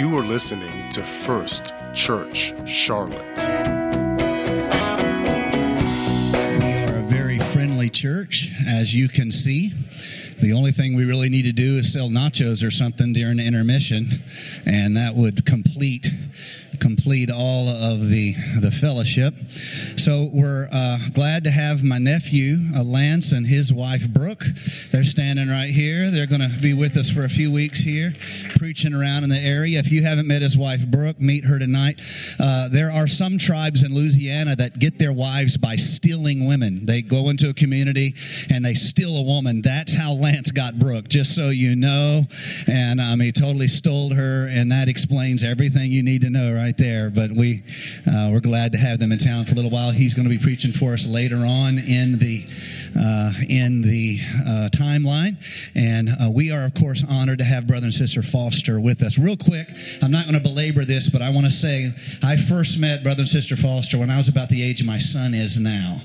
You are listening to First Church Charlotte. We are a very friendly church, as you can see. The only thing we really need to do is sell nachos or something during intermission, and that would complete complete all of the the fellowship. So we're uh, glad to have my nephew uh, Lance and his wife Brooke. They're standing right here. They're going to be with us for a few weeks here, preaching around in the area. If you haven't met his wife Brooke, meet her tonight. Uh, there are some tribes in Louisiana that get their wives by stealing women. They go into a community and they steal a woman. That's how Lance got Brooke, just so you know. And um, he totally stole her, and that explains everything you need to know right there. But we uh, we're glad to have them in town for a little while. He's going to be preaching for us later on in the uh, in the uh, timeline, and uh, we are of course honored to have brother and sister Foster with us. Real quick, I'm not going to belabor this, but I want to say I first met brother and sister Foster when I was about the age my son is now.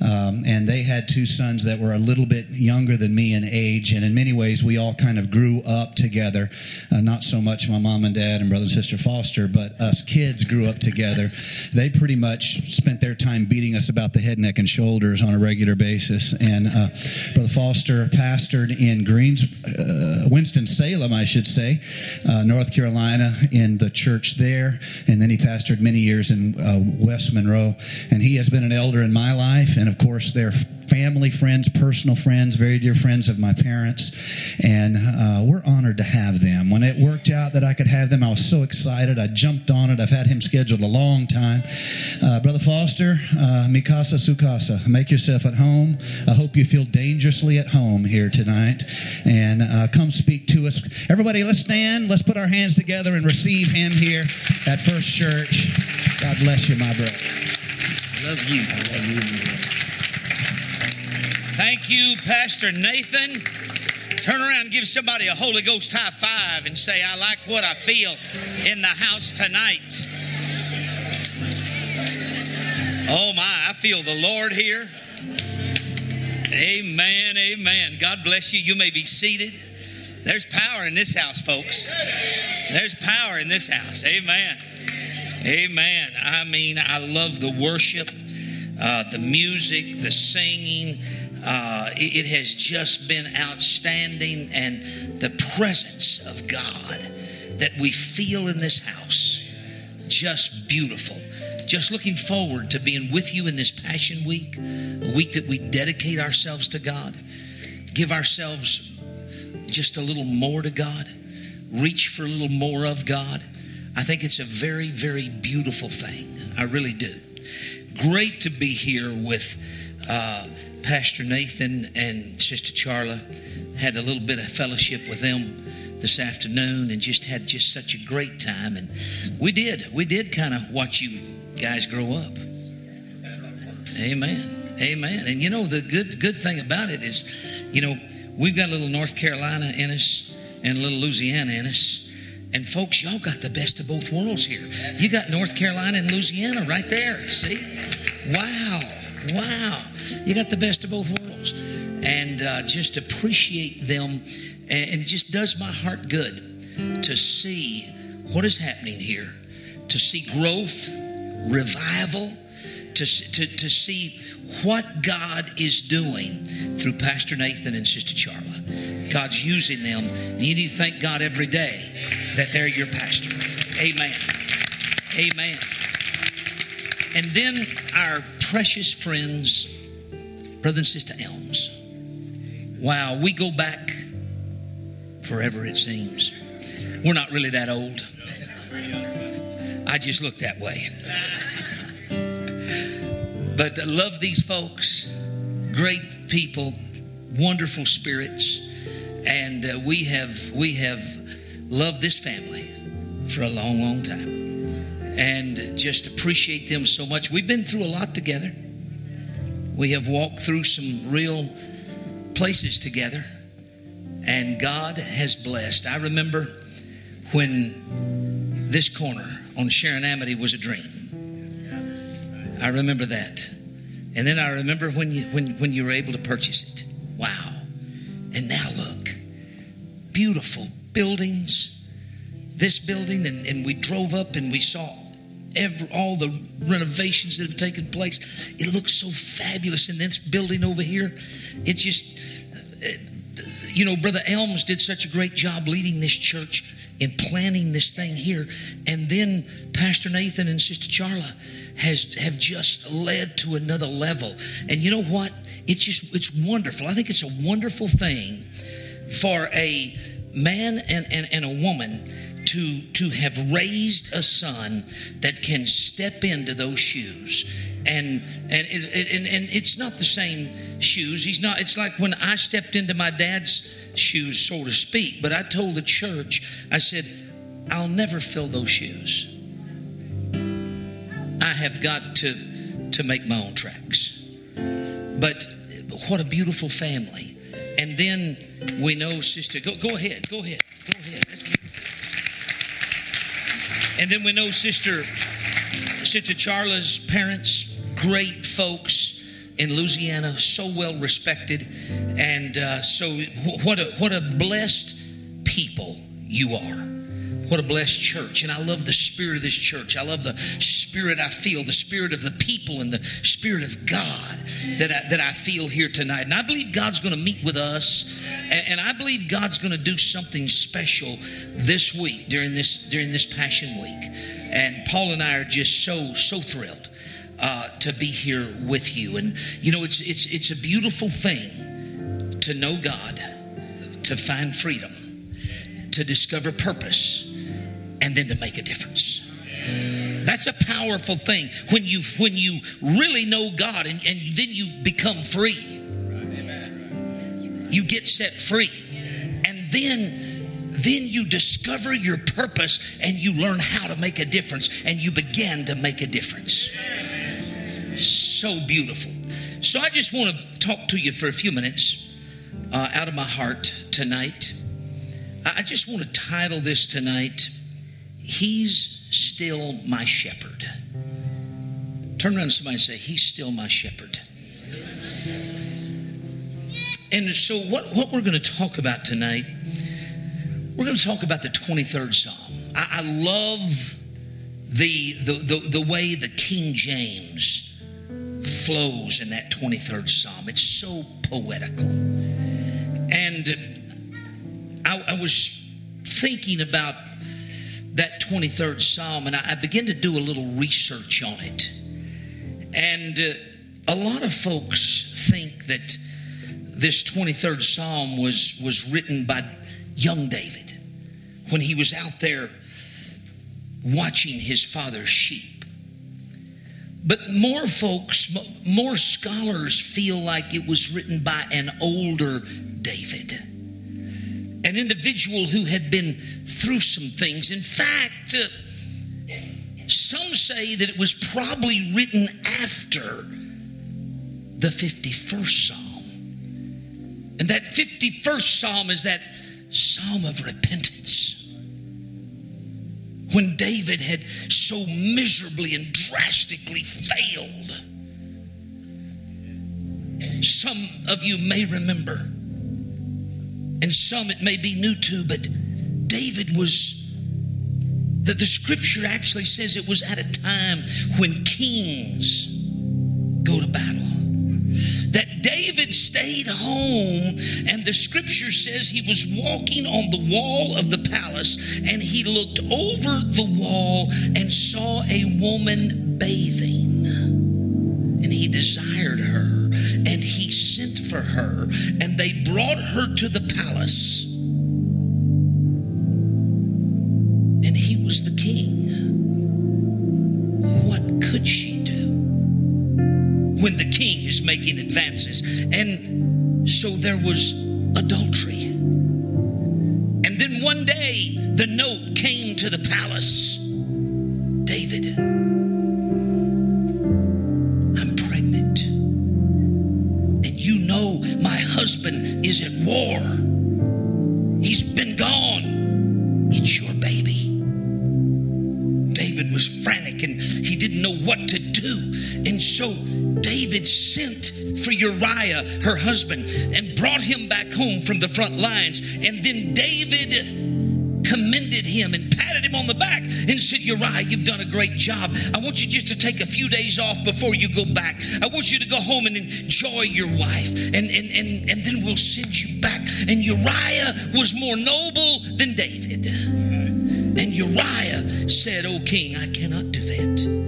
Um, and they had two sons that were a little bit younger than me in age, and in many ways, we all kind of grew up together. Uh, not so much my mom and dad and brother and sister Foster, but us kids grew up together. They pretty much spent their time beating us about the head, neck, and shoulders on a regular basis. And uh, brother Foster pastored in Greens, uh, Winston Salem, I should say, uh, North Carolina, in the church there, and then he pastored many years in uh, West Monroe. And he has been an elder in my life, and of course, they're family friends, personal friends, very dear friends of my parents, and uh, we're honored to have them. When it worked out that I could have them, I was so excited. I jumped on it. I've had him scheduled a long time. Uh, Brother Foster, uh, Mikasa Sukasa, make yourself at home. I hope you feel dangerously at home here tonight, and uh, come speak to us. Everybody, let's stand. Let's put our hands together and receive him here at First Church. God bless you, my brother. Love you. I love you. Thank you, Pastor Nathan. Turn around and give somebody a Holy Ghost high five and say, I like what I feel in the house tonight. Oh my, I feel the Lord here. Amen, amen. God bless you. You may be seated. There's power in this house, folks. There's power in this house. Amen. Amen. I mean, I love the worship, uh, the music, the singing. Uh, it, has just been outstanding, and the presence of God that we feel in this house, just beautiful. Just looking forward to being with you in this Passion Week, a week that we dedicate ourselves to God, give ourselves just a little more to God, reach for a little more of God. I think it's a very, very beautiful thing. I really do. Great to be here with uh, Pastor Nathan and Sister Charla. Had a little bit of fellowship with them this afternoon and just had just such a great time. And we did, we did kind of watch you guys grow up. Amen. Amen. And you know the good good thing about it is, you know, we've got a little North Carolina in us and a little Louisiana in us. And folks, y'all got the best of both worlds here. You got North Carolina and Louisiana right there. See? Wow. Wow. You got the best of both worlds. And uh, just appreciate them. And it just does my heart good to see what is happening here, to see growth, revival, to, to, to see what God is doing through Pastor Nathan and Sister Charla. God's using them. You need to thank God every day that they're your pastor. Amen. Amen. And then our precious friends, Brother and Sister Elms. Wow, we go back forever, it seems. We're not really that old. I just look that way. But I love these folks, great people, wonderful spirits, and uh, we have we have loved this family for a long, long time, and just appreciate them so much. We've been through a lot together. We have walked through some real places together, and God has blessed. I remember when this corner on Sharon Amity was a dream. I remember that. And then I remember when you when, when you were able to purchase it. Wow. And now look. Beautiful buildings, this building and, and we drove up and we saw every, all the renovations that have taken place. It looks so fabulous. And this building over here, it just, it, you know, Brother Elms did such a great job leading this church in planning this thing here. And then Pastor Nathan and Sister Charla has have just led to another level. And you know what? It's just it's wonderful. I think it's a wonderful thing for a man and, and, and a woman to to have raised a son that can step into those shoes. And and and and it's not the same shoes. He's not it's like when i stepped into my dad's shoes so to speak but i told the church i said i'll never fill those shoes. I have got to to make my own tracks. But what a beautiful family. And then we know sister go go ahead go ahead go ahead and then we know Sister Sister Charla's parents, great folks in Louisiana, so well respected, and uh, so what a what a blessed people you are. What a blessed church. And I love the spirit of this church. I love the spirit I feel, the spirit of the people and the spirit of God that I, that I feel here tonight. And I believe God's going to meet with us. And, and I believe God's going to do something special this week during this, during this Passion Week. And Paul and I are just so, so thrilled. Uh, to be here with you, and you know it's it's it's a beautiful thing to know God, to find freedom, to discover purpose, and then to make a difference. That's a powerful thing when you when you really know God and, and then you become free. You get set free. And then then you discover your purpose and you learn how to make a difference and you begin to make a difference. So beautiful. So I just want to talk to you for a few minutes uh, out of my heart tonight. I just want to title this tonight He's still my shepherd. Turn around to somebody and say, He's still my shepherd. And so, what, what we're going to talk about tonight, we're going to talk about the 23rd Psalm. I, I love the, the, the, the way the King James flows in that 23rd Psalm. It's so poetical. And I, I was thinking about that 23rd Psalm, and I, began to do a little research on it. And uh, a lot of folks think that this 23rd Psalm was, was written by young David when he was out there watching his father's sheep. But more folks, more scholars feel like it was written by an older David an individual who had been through some things. In fact, uh, some say that it was probably written after the 51st Psalm. And that 51st Psalm is that Psalm of repentance. When David had so miserably and drastically failed. Some of you may remember and some it may be new to, but David was that the scripture actually says it was at a time when kings go to battle. That David stayed home, and the scripture says he was walking on the wall of the palace, and he looked over the wall and saw a woman bathing, and he desired her and he sent for her, and they brought her to the palace. And he was the king. What could she do when the king is making advances? And so there was adultery. And then one day, the note came to the palace for Uriah, her husband, and brought him back home from the front lines. And then David commended him and patted him on the back and said, Uriah, you've done a great job. I want you just to take a few days off before you go back. I want you to go home and enjoy your wife, and, and, and, and then we'll send you back. And Uriah was more noble than David. And Uriah said, O king, I cannot do that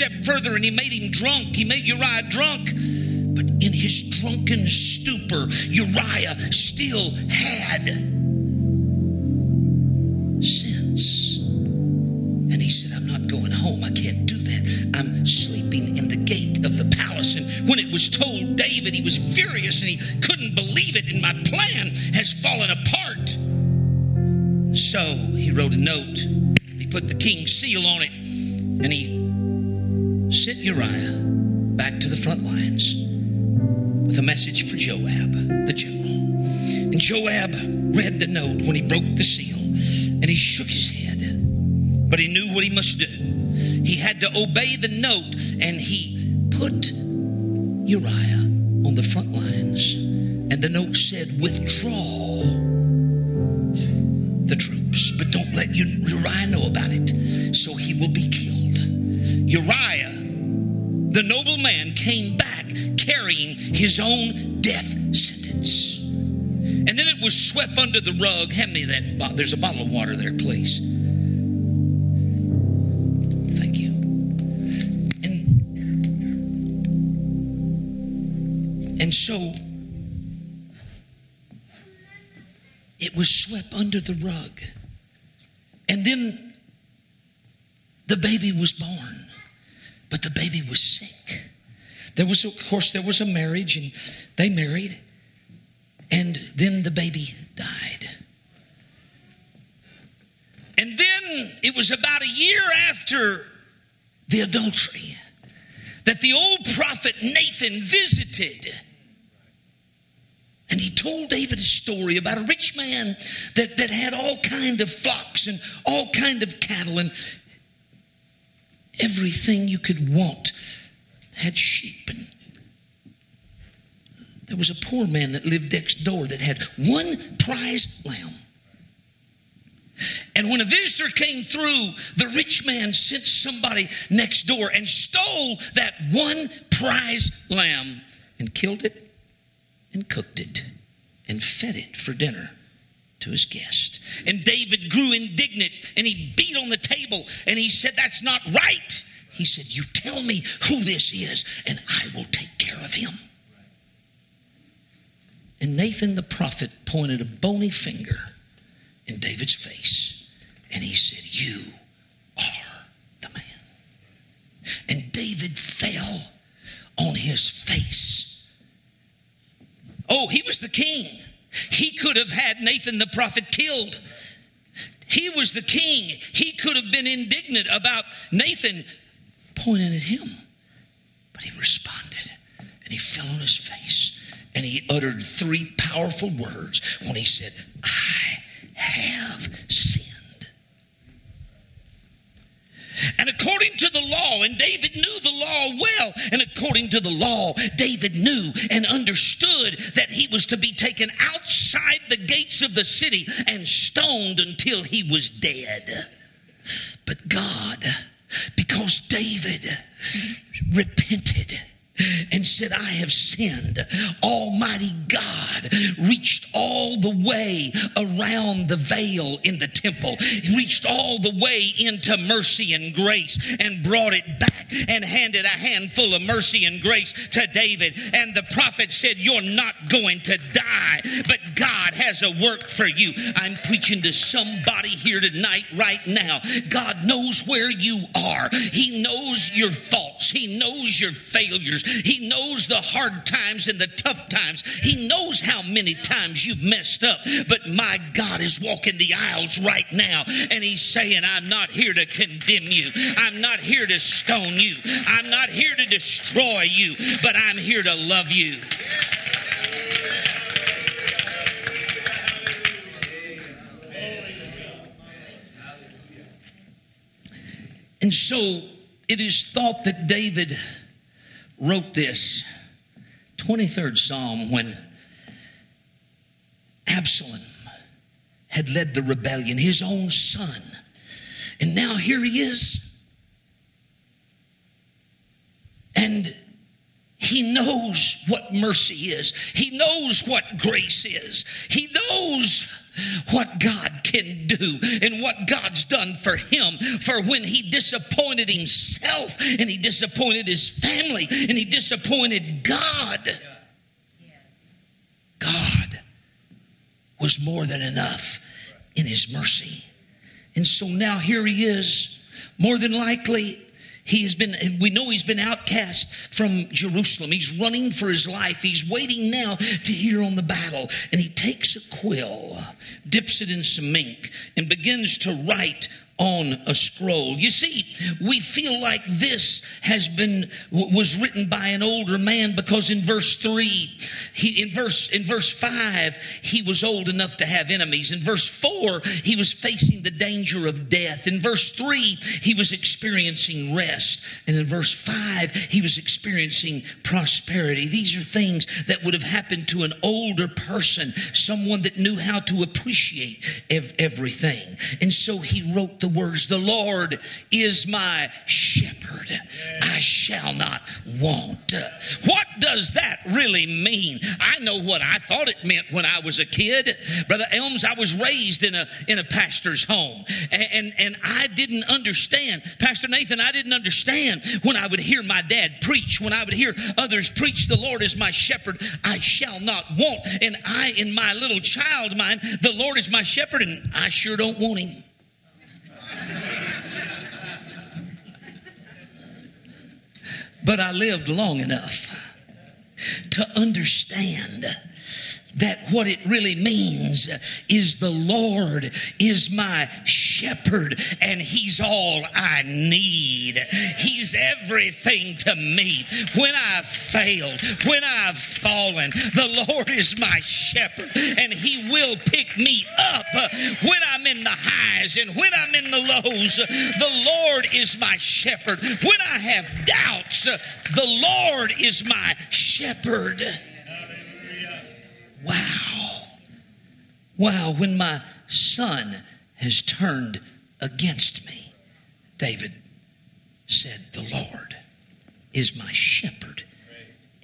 step further and he made him drunk. He made Uriah drunk But in his drunken stupor, Uriah still had sense. And he said, I'm not going home. I can't do that. I'm sleeping in the gate of the palace. And when it was told David, he was furious and he couldn't believe it. And my plan has fallen apart. So he wrote a note. He put the king's seal on it. And he sent Uriah back to the front lines with a message for Joab, the general. And Joab read the note when he broke the seal, and he shook his head. But he knew what he must do. He had to obey the note, and he put Uriah on the front lines. And the note said, Withdraw the troops, but don't let Uriah know about it, so he will be killed. Uriah, the noble man, came back carrying his own death sentence. And then it was swept under the rug. Hand me that. There's a bottle of water there, please. Thank you. And and so it was swept under the rug. And then the baby was born, but the baby was sick. There was, of course, there was a marriage, and they married, and then the baby died. And then it was about a year after the adultery that the old prophet Nathan visited. And he told David a story about a rich man that, that had all kind of flocks and all kind of cattle and everything you could want had sheep and there was a poor man that lived next door that had one prize lamb. And when a visitor came through, the rich man sent somebody next door and stole that one prize lamb and killed it and cooked it and fed it for dinner to his guest. And David grew indignant and he beat on the table and he said, That's not right. He said, You tell me who this is, and I will take care of him. And Nathan the prophet pointed a bony finger in David's face, and he said, You are the man. And David fell on his face. Oh, he was the king. He could have had Nathan the prophet killed. He was the king. He could have been indignant about Nathan pointing at him. But he responded and he fell on his face and he uttered three powerful words when he said, I have sinned. And according to the law, and David knew the law well, and according to the law, David knew and understood that he was to be taken outside the gates of the city and stoned until he was dead. But God because David repented and said, I have sinned. Almighty God reached all the way around the veil in the temple, he reached all the way into mercy and grace and brought it back and handed a handful of mercy and grace to David. And the prophet said, You're not going to die, but God has a work for you. I'm preaching to somebody here tonight, right now. God knows where you are, He knows your faults, He knows your failures. He knows the hard times and the tough times. He knows how many times you've messed up. But my God is walking the aisles right now and He's saying, I'm not here to condemn you. I'm not here to stone you. I'm not here to destroy you, but I'm here to love you. And so it is thought that David wrote this 23rd Psalm when Absalom had led the rebellion, his own son. And now here he is. And he knows what mercy is. He knows what grace is. He knows what God can do and what God's done for him. For when he disappointed himself and he disappointed his family and he disappointed God, God was more than enough in his mercy. And so now here he is, more than likely he has been, we know he's been outcast from Jerusalem. He's running for his life. He's waiting now to hear on the battle. And he takes a quill, dips it in some ink, and begins to write on a scroll. You see, we feel like this has been was written by an older man because in verse 3, he in verse in verse 5, he was old enough to have enemies. In verse 4, he was facing the danger of death. In verse 3, he was experiencing rest. And in verse 5, he was experiencing prosperity. These are things that would have happened to an older person, someone that knew how to appreciate ev- everything. And so he wrote the words, The Lord is my shepherd. I shall not want. What does that really mean? I know what I thought it meant when I was a kid. Brother Elms, I was raised in a, in a pastor's home. And, and, and I didn't understand. Pastor Nathan, I didn't understand when I would hear my dad preach, when I would hear others preach, The Lord is my shepherd. I shall not want. And I, in my little child mind, the Lord is my shepherd, and I sure don't want him. But I lived long enough to understand that what it really means is the Lord is my shepherd and he's all I need. He's everything to me. When I've failed, when I've fallen, the Lord is my shepherd and he will pick me up when I'm in the highs and when I'm in the lows. The Lord is my shepherd. When I have doubts, the Lord is my shepherd. Wow. Wow, when my son has turned against me, David said, The Lord is my shepherd,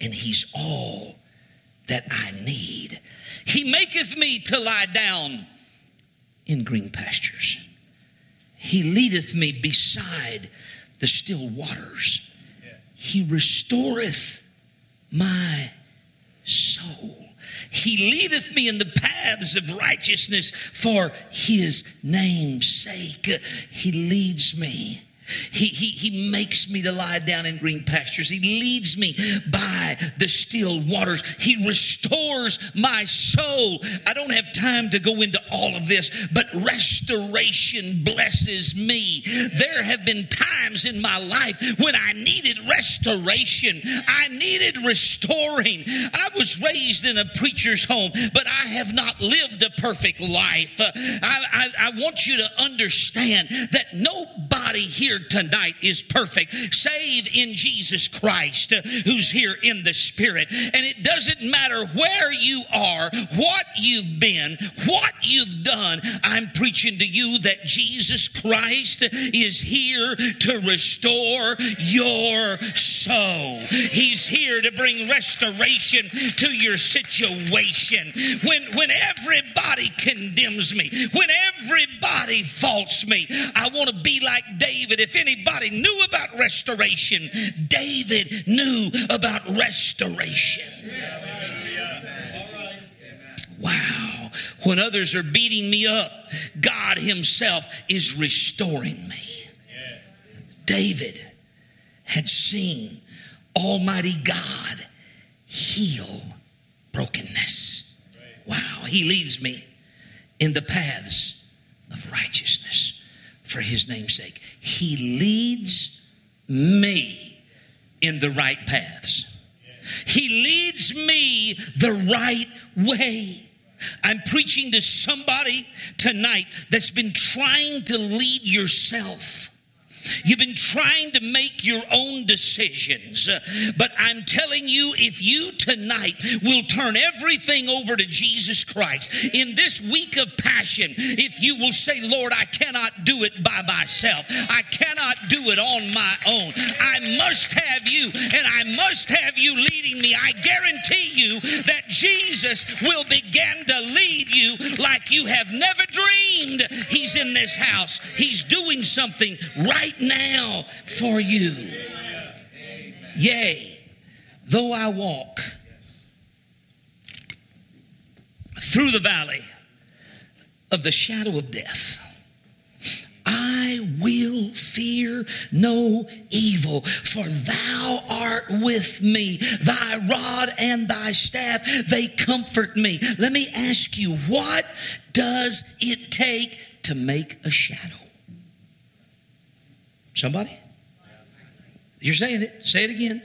and he's all that I need. He maketh me to lie down in green pastures. He leadeth me beside the still waters. He restoreth my soul. He leadeth me in the paths of righteousness for his name's sake. He leads me. He, he, he makes me to lie down in green pastures. He leads me by the still waters. He restores my soul. I don't have time to go into all of this, but restoration blesses me. There have been times in my life when I needed restoration. I needed restoring. I was raised in a preacher's home, but I have not lived a perfect life. Uh, I, I, I want you to understand that nobody here here tonight is perfect, save in Jesus Christ, uh, who's here in the Spirit. And it doesn't matter where you are, what you've been, what you've done. I'm preaching to you that Jesus Christ is here to restore your soul. He's here to bring restoration to your situation. When, when everybody condemns me, when everybody faults me, I want to be like David if anybody knew about restoration, David knew about restoration. Wow. When others are beating me up, God Himself is restoring me. David had seen Almighty God heal brokenness. Wow. He leads me in the paths of righteousness for his name's sake. He leads me in the right paths. He leads me the right way. I'm preaching to somebody tonight that's been trying to lead yourself You've been trying to make your own decisions. Uh, but I'm telling you, if you tonight will turn everything over to Jesus Christ in this week of passion, if you will say, Lord, I cannot do it by myself, I cannot do it on my own. I must have you, and I must have you leading me. I guarantee you that Jesus will begin to lead you like you have never dreamed. He's in this house, He's doing something right now for you. Yea, though I walk through the valley of the shadow of death, I will fear no evil, for thou art with me. Thy rod and thy staff, they comfort me. Let me ask you, what does it take to make a shadow? Somebody? You're saying it. Say it again.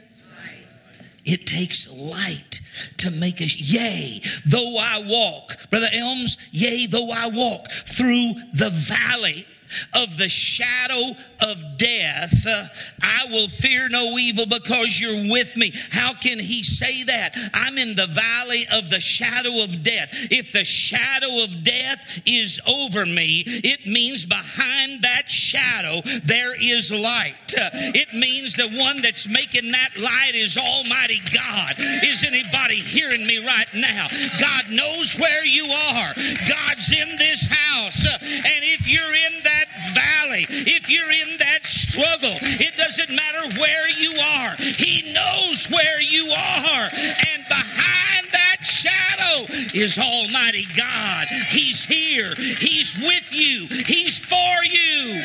It takes light to make us, yea, though I walk, Brother Elms, yea, though I walk through the valley of the shadow of death, uh, I will fear no evil because you're with me. How can he say that? I'm in the valley of the shadow of death. If the shadow of death is over me, it means behind that shadow there is light. Uh, it means the one that's making that light is Almighty God. Is anybody hearing me right now? God knows where you are. God's in this house. Uh, and if you're in that valley, if you're in that struggle, it doesn't matter where you are. He knows where you are. And behind that shadow is Almighty God. He's here. He's with you. He's for you.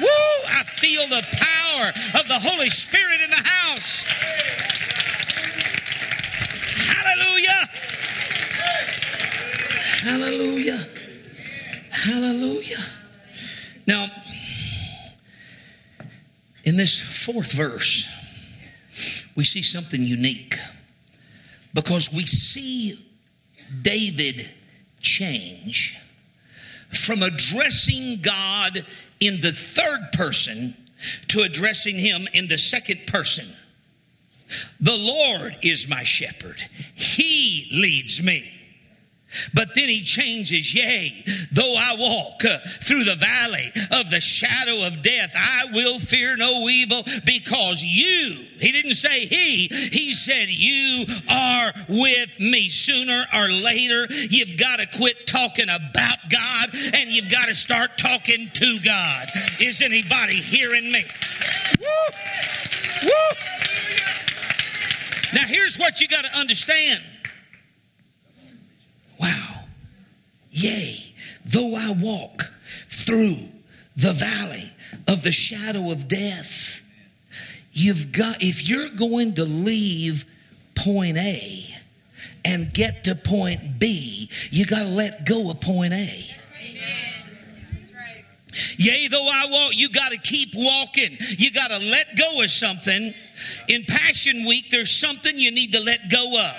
Woo! I feel the power of the Holy Spirit in the house. Hallelujah. Hallelujah. Hallelujah. Now, in this fourth verse, we see something unique because we see David change from addressing God in the third person to addressing him in the second person. The Lord is my shepherd, He leads me. But then he changes, yea, though I walk uh, through the valley of the shadow of death, I will fear no evil because you, he didn't say he, he said you are with me. Sooner or later, you've got to quit talking about God and you've got to start talking to God. Is anybody hearing me? Woo! Woo! Now here's what you got to understand. Wow. Yea, though I walk through the valley of the shadow of death, you've got, if you're going to leave point A and get to point B, you got to let go of point A. Yea, though I walk, you got to keep walking. You got to let go of something. In Passion Week, there's something you need to let go of.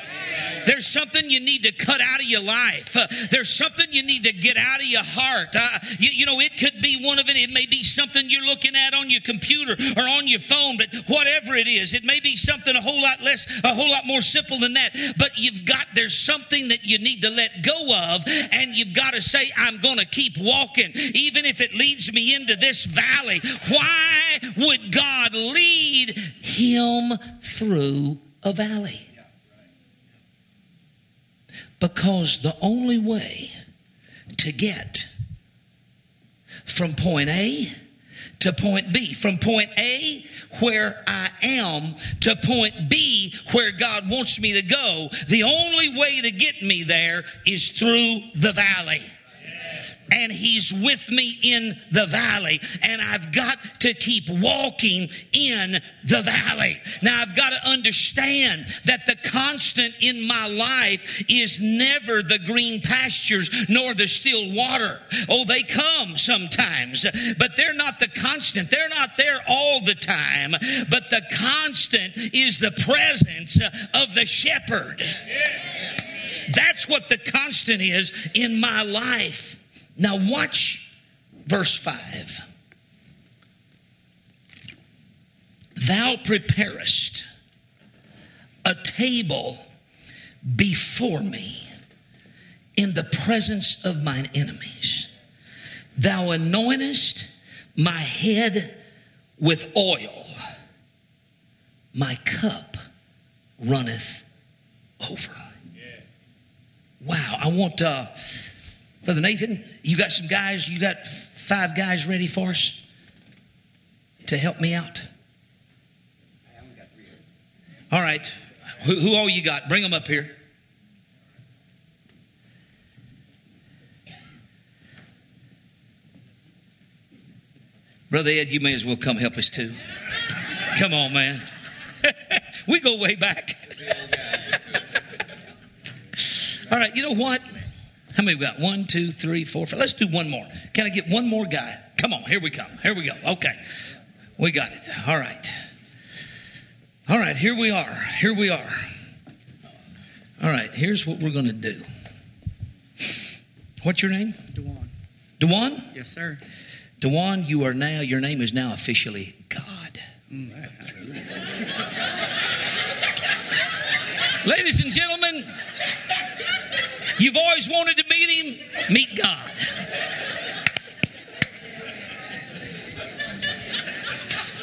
There's something you need to cut out of your life. Uh, there's something you need to get out of your heart. Uh, you, you, know, it could be one of it. It may be something you're looking at on your computer or on your phone, but whatever it is, it may be something a whole lot less, a whole lot more simple than that. But you've got, there's something that you need to let go of, and you've got to say, I'm going to keep walking, even if it leads me into this valley. Why would God lead him through a valley? Because the only way to get from point A to point B, from point A where I am to point B where God wants me to go, the only way to get me there is through the valley and he's with me in the valley and I've got to keep walking in the valley. Now I've got to understand that the constant in my life is never the green pastures nor the still water. Oh, they come sometimes, but they're not the constant. They're not there all the time, but the constant is the presence of the shepherd. That's what the constant is in my life. Now, watch verse 5. Thou preparest a table before me in the presence of mine enemies. Thou anointest my head with oil, my cup runneth over. Wow, I want, uh, Brother Nathan, you got some guys, you got five guys ready for us to help me out? All right, who, who all you got? Bring them up here. Brother Ed, you may as well come help us too. Come on, man. we go way back. All right, you know what? How many we got? One, two, three, four, five. Let's do one more. Can I get one more guy? Come on, here we come. Here we go. Okay. We got it. All right. All right, here we are. Here we are. All right, here's what we're going to do. What's your name? Dewan. Dewan? Yes, sir. Dewan, you are now, your name is now officially God. Mm. Ladies and gentlemen, you've always wanted to meet him, meet God.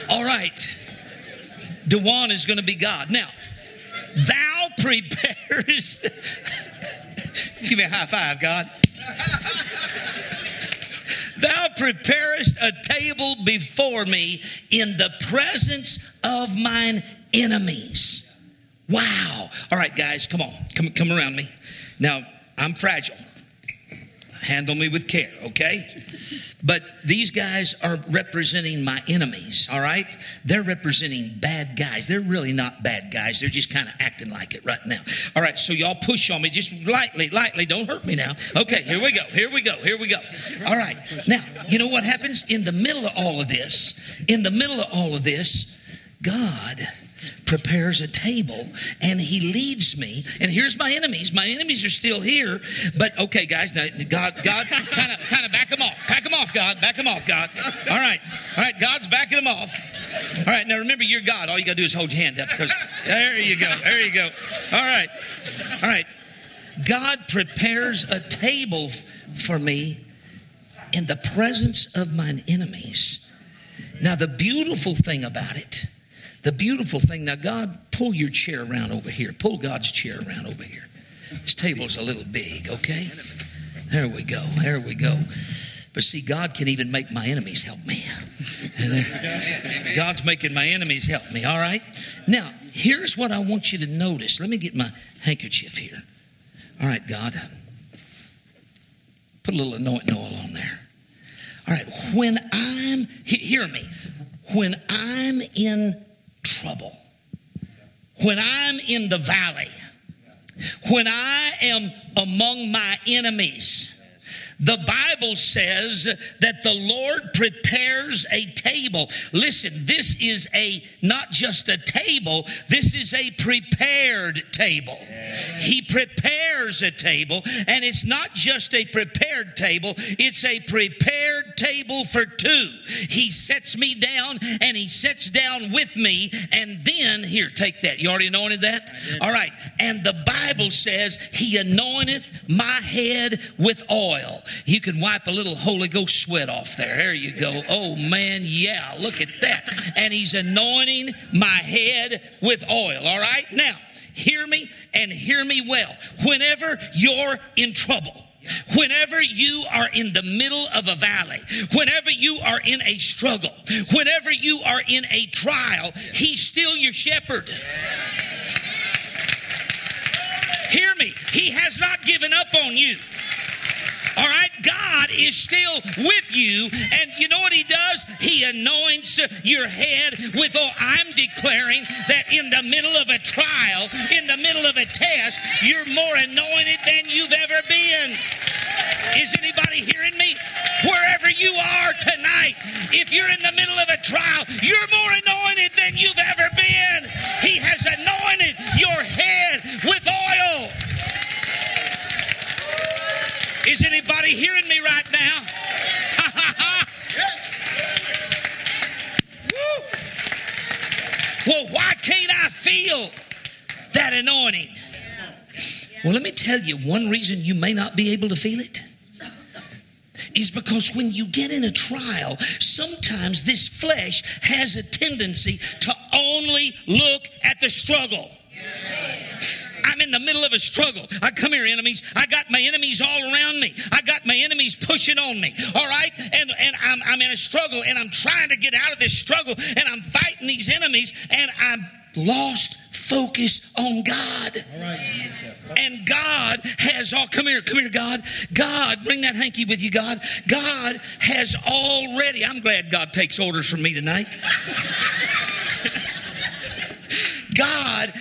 All right. Dewan is going to be God. Now, thou preparest. Give me a high five, God. Thou preparest a table before me in the presence of mine enemies. Wow. All right, guys, come on. Come, come around me. Now, I'm fragile. Handle me with care, okay? But these guys are representing my enemies, all right? They're representing bad guys. They're really not bad guys. They're just kind of acting like it right now. All right, so y'all push on me just lightly, lightly. Don't hurt me now. Okay, here we go. Here we go. Here we go. All right. Now, you know what happens in the middle of all of this? In the middle of all of this, God prepares a table and he leads me. And here's my enemies. My enemies are still here. But okay, guys, now God, God, kind of, kind of back them off. Back them off, God. Back them off, God. All right, all right. God's backing them off. All right, now remember, you're God. All you got to do is hold your hand up. Because there you go. There you go. All right, all right. God prepares a table for me in the presence of mine enemies. Now, the beautiful thing about it the beautiful thing, now, God, pull your chair around over here. Pull God's chair around over here. This table's a little big, okay? There we go. There we go. But see, God can even make my enemies help me. God's making my enemies help me, all right? Now, here's what I want you to notice. Let me get my handkerchief here. All right, God. Put a little anointing oil on there. All right, when I'm, hear me, when I'm in trouble, when I'm in the valley, when I am among my enemies, the Bible says that the Lord prepares a table. Listen, this is a not just a table, this is a prepared table. He prepares a table, and it's not just a prepared table, it's a prepared table for two. He sets me down and he sets down with me, and then here, take that. You already anointed that? All right. And the Bible says, He anointeth my head with oil. You can wipe a little Holy Ghost sweat off there. There you go. Oh man, yeah, look at that. And he's anointing my head with oil. All right? Now, hear me and hear me well. Whenever you're in trouble, Whenever you are in the middle of a valley, whenever you are in a struggle, whenever you are in a trial, He's still your shepherd. Hear me. He has not given up on you. All right, God is still with you, and you know what He does? He anoints your head with oil. I'm declaring that in the middle of a trial, in the middle of a test, you're more anointed than you've ever been. Is anybody hearing me? Wherever you are tonight, if you're in the middle of a trial, you're more anointed than you've ever been. He has anointed your head with Is anybody hearing me right now? Woo. Well, why can't I feel that anointing? Well, let me tell you one reason you may not be able to feel it is because when you get in a trial, sometimes this flesh has a tendency to only look at the struggle. Yeah. I'm in the middle of a struggle. I come here, enemies. I got my enemies all around me. I got my enemies pushing on me. All right, and and I'm I'm in a struggle, and I'm trying to get out of this struggle, and I'm fighting these enemies, and I'm lost focus on God. And God has all, come here, come here, God. God, bring that hanky with you, God. God has already, I'm glad God takes orders from me tonight. God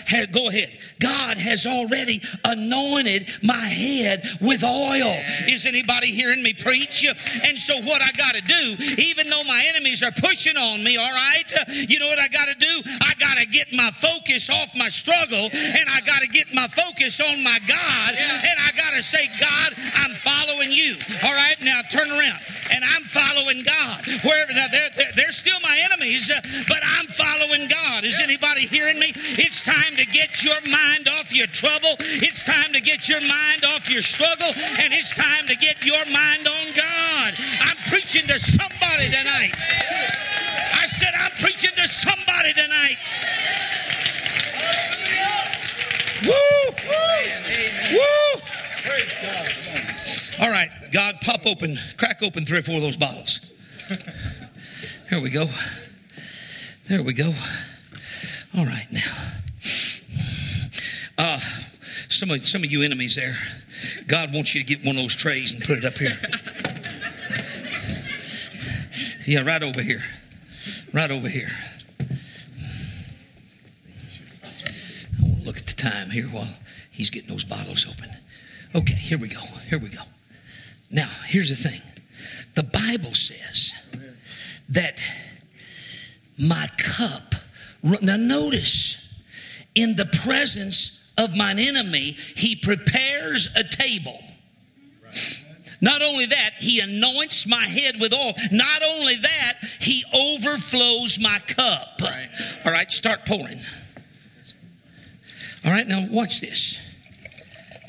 has, go ahead. God has already anointed my head with oil. Is anybody hearing me preach? And so, what I got to do, even though my enemies are pushing on me, all right, you know what I got to do? I got to get my focus off my struggle and I got to get my focus on my God. And I got to say, God, I'm following you. All right, now turn around. And I'm following God. Wherever, now they're, they're, they're still my enemies, but I'm following God. Is anybody hearing me? It's time to get your mind off your trouble. It's time to get your mind off your struggle. And it's time to get your mind on God. I'm preaching to somebody tonight. I said, I'm preaching to somebody tonight. Woo! Woo! All right, God, pop open, crack open three or four of those bottles. Here we go. There we go. All right, now. Uh, some of some of you enemies there, God wants you to get one of those trays and put it up here. Yeah, right over here. Right over here. I want to look at the time here while he's getting those bottles open. Okay, here we go. Here we go. Now, here's the thing. The Bible says that my cup. Now, notice, in the presence of mine enemy, he prepares a table. Not only that, he anoints my head with oil. Not only that, he overflows my cup. Right. All right, start pouring. All right, now watch this.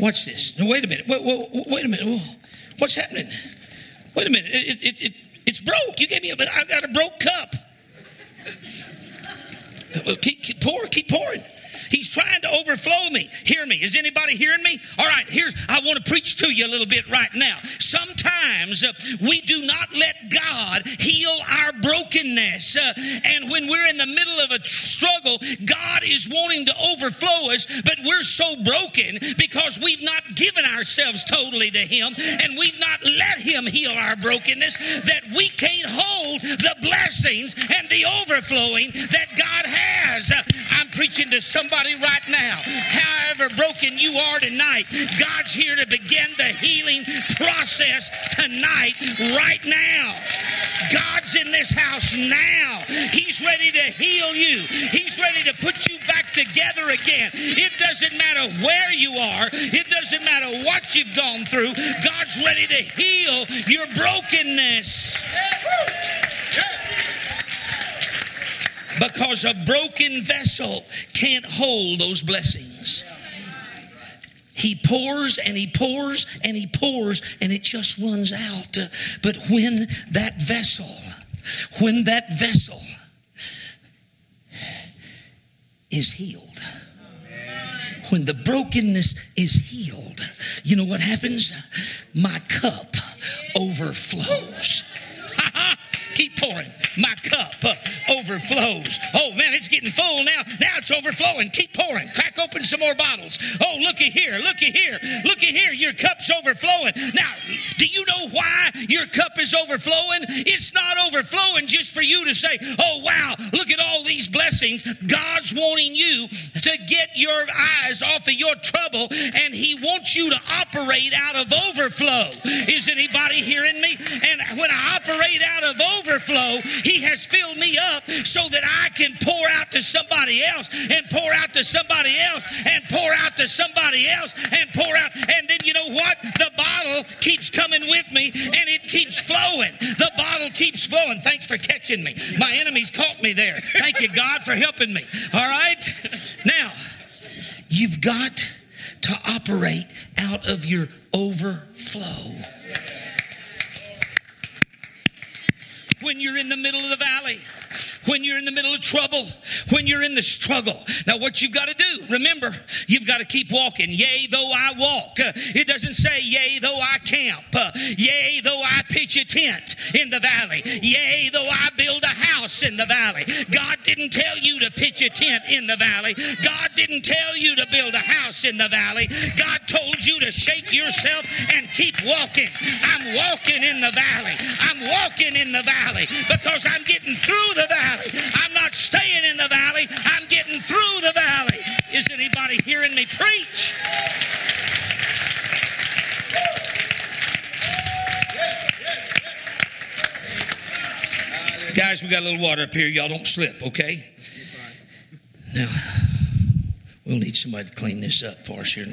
Watch this. Now, wait a minute. Wait, wait, wait a minute. What's happening? Wait a minute. It, it, it, it's broke. You gave me a, I've got a broke cup. Keep, keep pouring, keep pouring. He's trying to overflow me. Hear me. Is anybody hearing me? All right, here's, I want to preach to you a little bit right now. Sometimes uh, we do not let God heal our brokenness. Uh, and when we're in the middle of a struggle, God is wanting to overflow us, but we're so broken because we've not given ourselves totally to Him and we've not let Him heal our brokenness that we can't hold the blessings and the overflowing that God has. I'm preaching to somebody right now. However broken you are tonight, God's here to begin the healing process tonight, right now. God's in this house now. He's ready to heal you. He's ready to put you back together again. It doesn't matter where you are. It doesn't matter what you've gone through. God's ready to heal your brokenness. Because a broken vessel can't hold those blessings. He pours and he pours and he pours and it just runs out. But when that vessel, when that vessel is healed, when the brokenness is healed, you know what happens? My cup overflows. Keep pouring. My cup overflows. Oh man, it's getting full now. Now it's overflowing. Keep pouring. Crack open some more bottles. Oh, looky here. Looky here. Looky here. Your cup's overflowing. Now, do you know why your cup is overflowing? It's not overflowing just for you to say, oh wow, look at all these blessings. God's wanting you to get your eyes off of your trouble and He wants you to operate out of overflow. Is anybody hearing me? And when I operate out of overflow, He has filled me up so that I can pour out to somebody else and pour out to somebody else and pour out to somebody else and pour out. And then you know what? The bottle keeps coming with me and it keeps flowing. The bottle keeps flowing. Thanks for catching me. My enemies caught me there. Thank you, God, for helping me. All right? Now, You've got to operate out of your overflow. When you're in the middle of the valley, when you're in the middle of trouble, when you're in the struggle. Now, what you've got to do, remember, you've got to keep walking. Yea, though I walk. Uh, it doesn't say, yea, though I camp. Uh, yea, though I pitch a tent in the valley. Yea, though I build a house in the valley. God didn't tell you to pitch a tent in the valley. God didn't tell you to build a house in the valley. God told you to shake yourself and keep walking. I'm walking in the valley. I'm walking in the valley because I'm getting through the valley valley. I'm not staying in the valley. I'm getting through the valley. Is anybody hearing me preach? Guys, we got a little water up here. Y'all don't slip, okay? Now, we'll need somebody to clean this up for us here.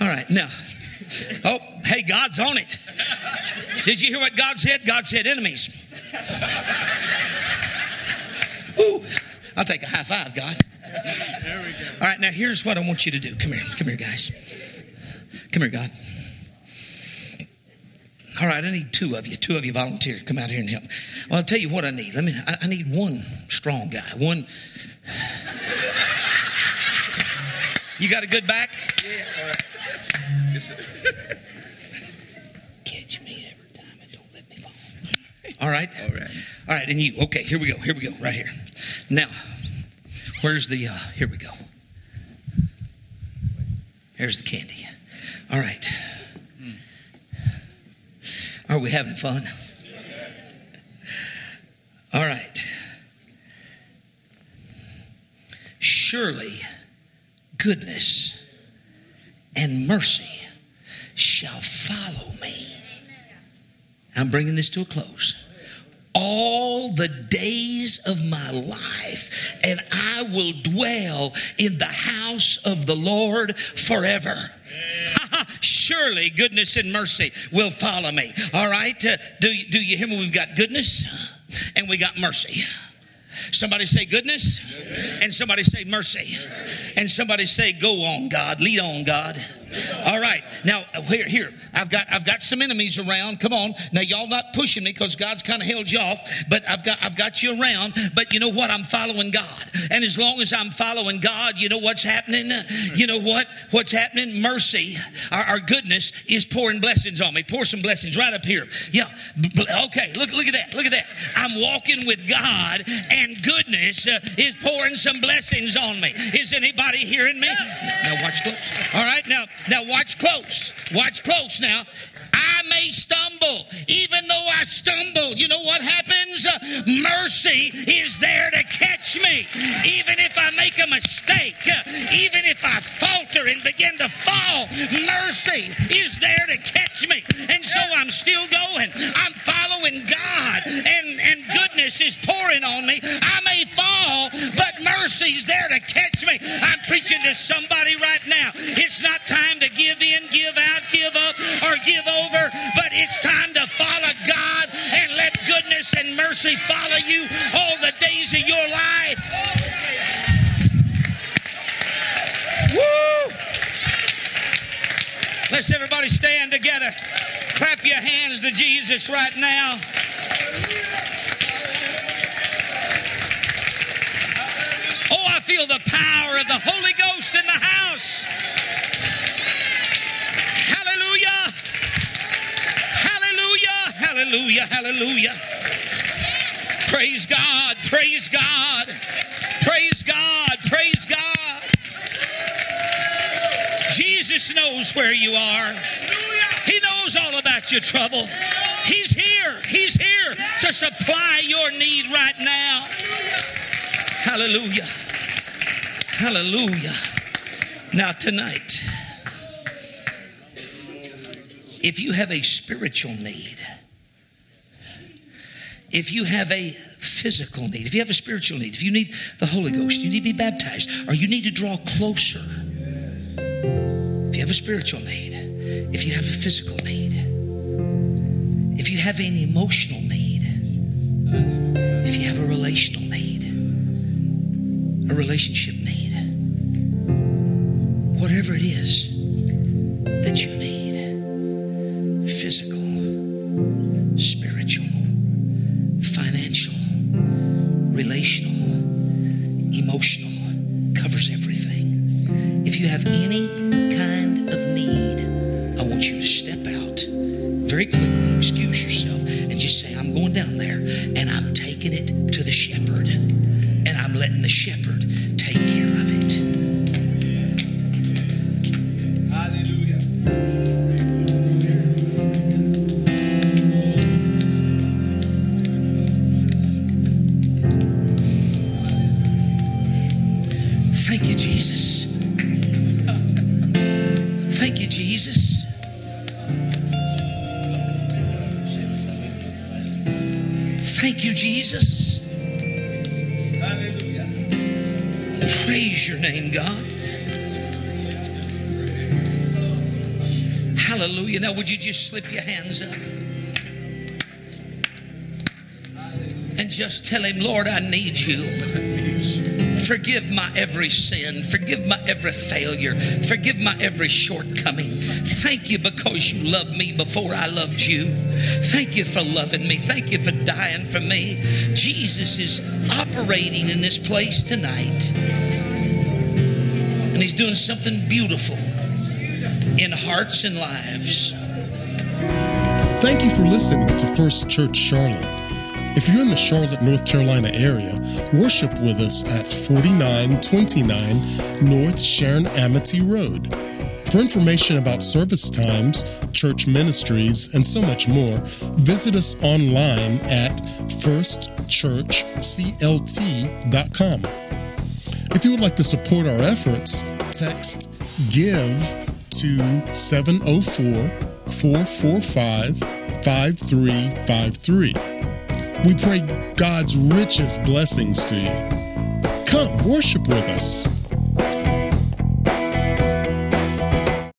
All right, now. Oh, hey, God's on it. Did you hear what God said? God said enemies. Ooh, I'll take a high five, God. There we go. All right, now here's what I want you to do. Come here, come here, guys. Come here, God. All right, I need two of you. Two of you volunteer come out here and help. Well, I'll tell you what I need. Let me. I, I need one strong guy. One. You got a good back? Yeah. Yes, sir. All right? All right. All right, and you. Okay, here we go. Here we go. Right here. Now, where's the, uh, here we go. Here's the candy. All right. Are we having fun? All right. Surely goodness and mercy shall follow me. I'm bringing this to a close all the days of my life, and I will dwell in the house of the Lord forever. Surely goodness and mercy will follow me. All right? Uh, do, you, do you hear me? We've got goodness and we got mercy. Somebody say goodness, goodness. and somebody say mercy. mercy. And somebody say, Go on, God, lead on, God. All right. Now here, here. I've got I've got some enemies around. Come on. Now y'all not pushing me because God's kind of held you off, but I've got I've got you around. But you know what? I'm following God. And as long as I'm following God, you know what's happening? You know what? What's happening? Mercy, our, our goodness is pouring blessings on me. Pour some blessings right up here. Yeah. Okay. Look look at that. Look at that. I'm walking with God and goodness uh, is pouring some blessings on me. Is anybody hearing me? Now watch close. All right. Now now, watch close. Watch close now. I may stumble. Even though I stumble, you know what happens? Uh, mercy is there to catch me. Even if I make a mistake, uh, even if I falter and begin to fall, mercy is there to catch me. And so I'm still going. I'm following God, and, and goodness is pouring on me. I may fall, but mercy's there to catch me. I'm preaching to somebody right mercy follow you all the days of your life. Woo! Let's everybody stand together. Clap your hands to Jesus right now. Oh, I feel the power of the Holy Ghost in the house. Hallelujah. Hallelujah, hallelujah. Praise God, praise God, praise God, praise God. Jesus knows where you are. He knows all about your trouble. He's here. He's here to supply your need right now. Hallelujah. Hallelujah. Now, tonight, if you have a spiritual need, if you have a physical need, if you have a spiritual need, if you need the Holy Ghost, you need to be baptized, or you need to draw closer, if you have a spiritual need, if you have a physical need, if you have an emotional need, if you have a relational need, a relationship need, whatever it is that you need physical, spiritual, Praise your name, God. Hallelujah. Now, would you just slip your hands up and just tell Him, Lord, I need you. Forgive my every sin. Forgive my every failure. Forgive my every shortcoming. Thank you because you loved me before I loved you. Thank you for loving me. Thank you for dying for me. Jesus is operating in this place tonight. And he's doing something beautiful in hearts and lives. Thank you for listening to First Church Charlotte. If you're in the Charlotte, North Carolina area, worship with us at 4929 North Sharon Amity Road. For information about service times, church ministries, and so much more, visit us online at firstchurchclt.com. If you would like to support our efforts, text GIVE to 704 445 5353. We pray God's richest blessings to you. Come worship with us.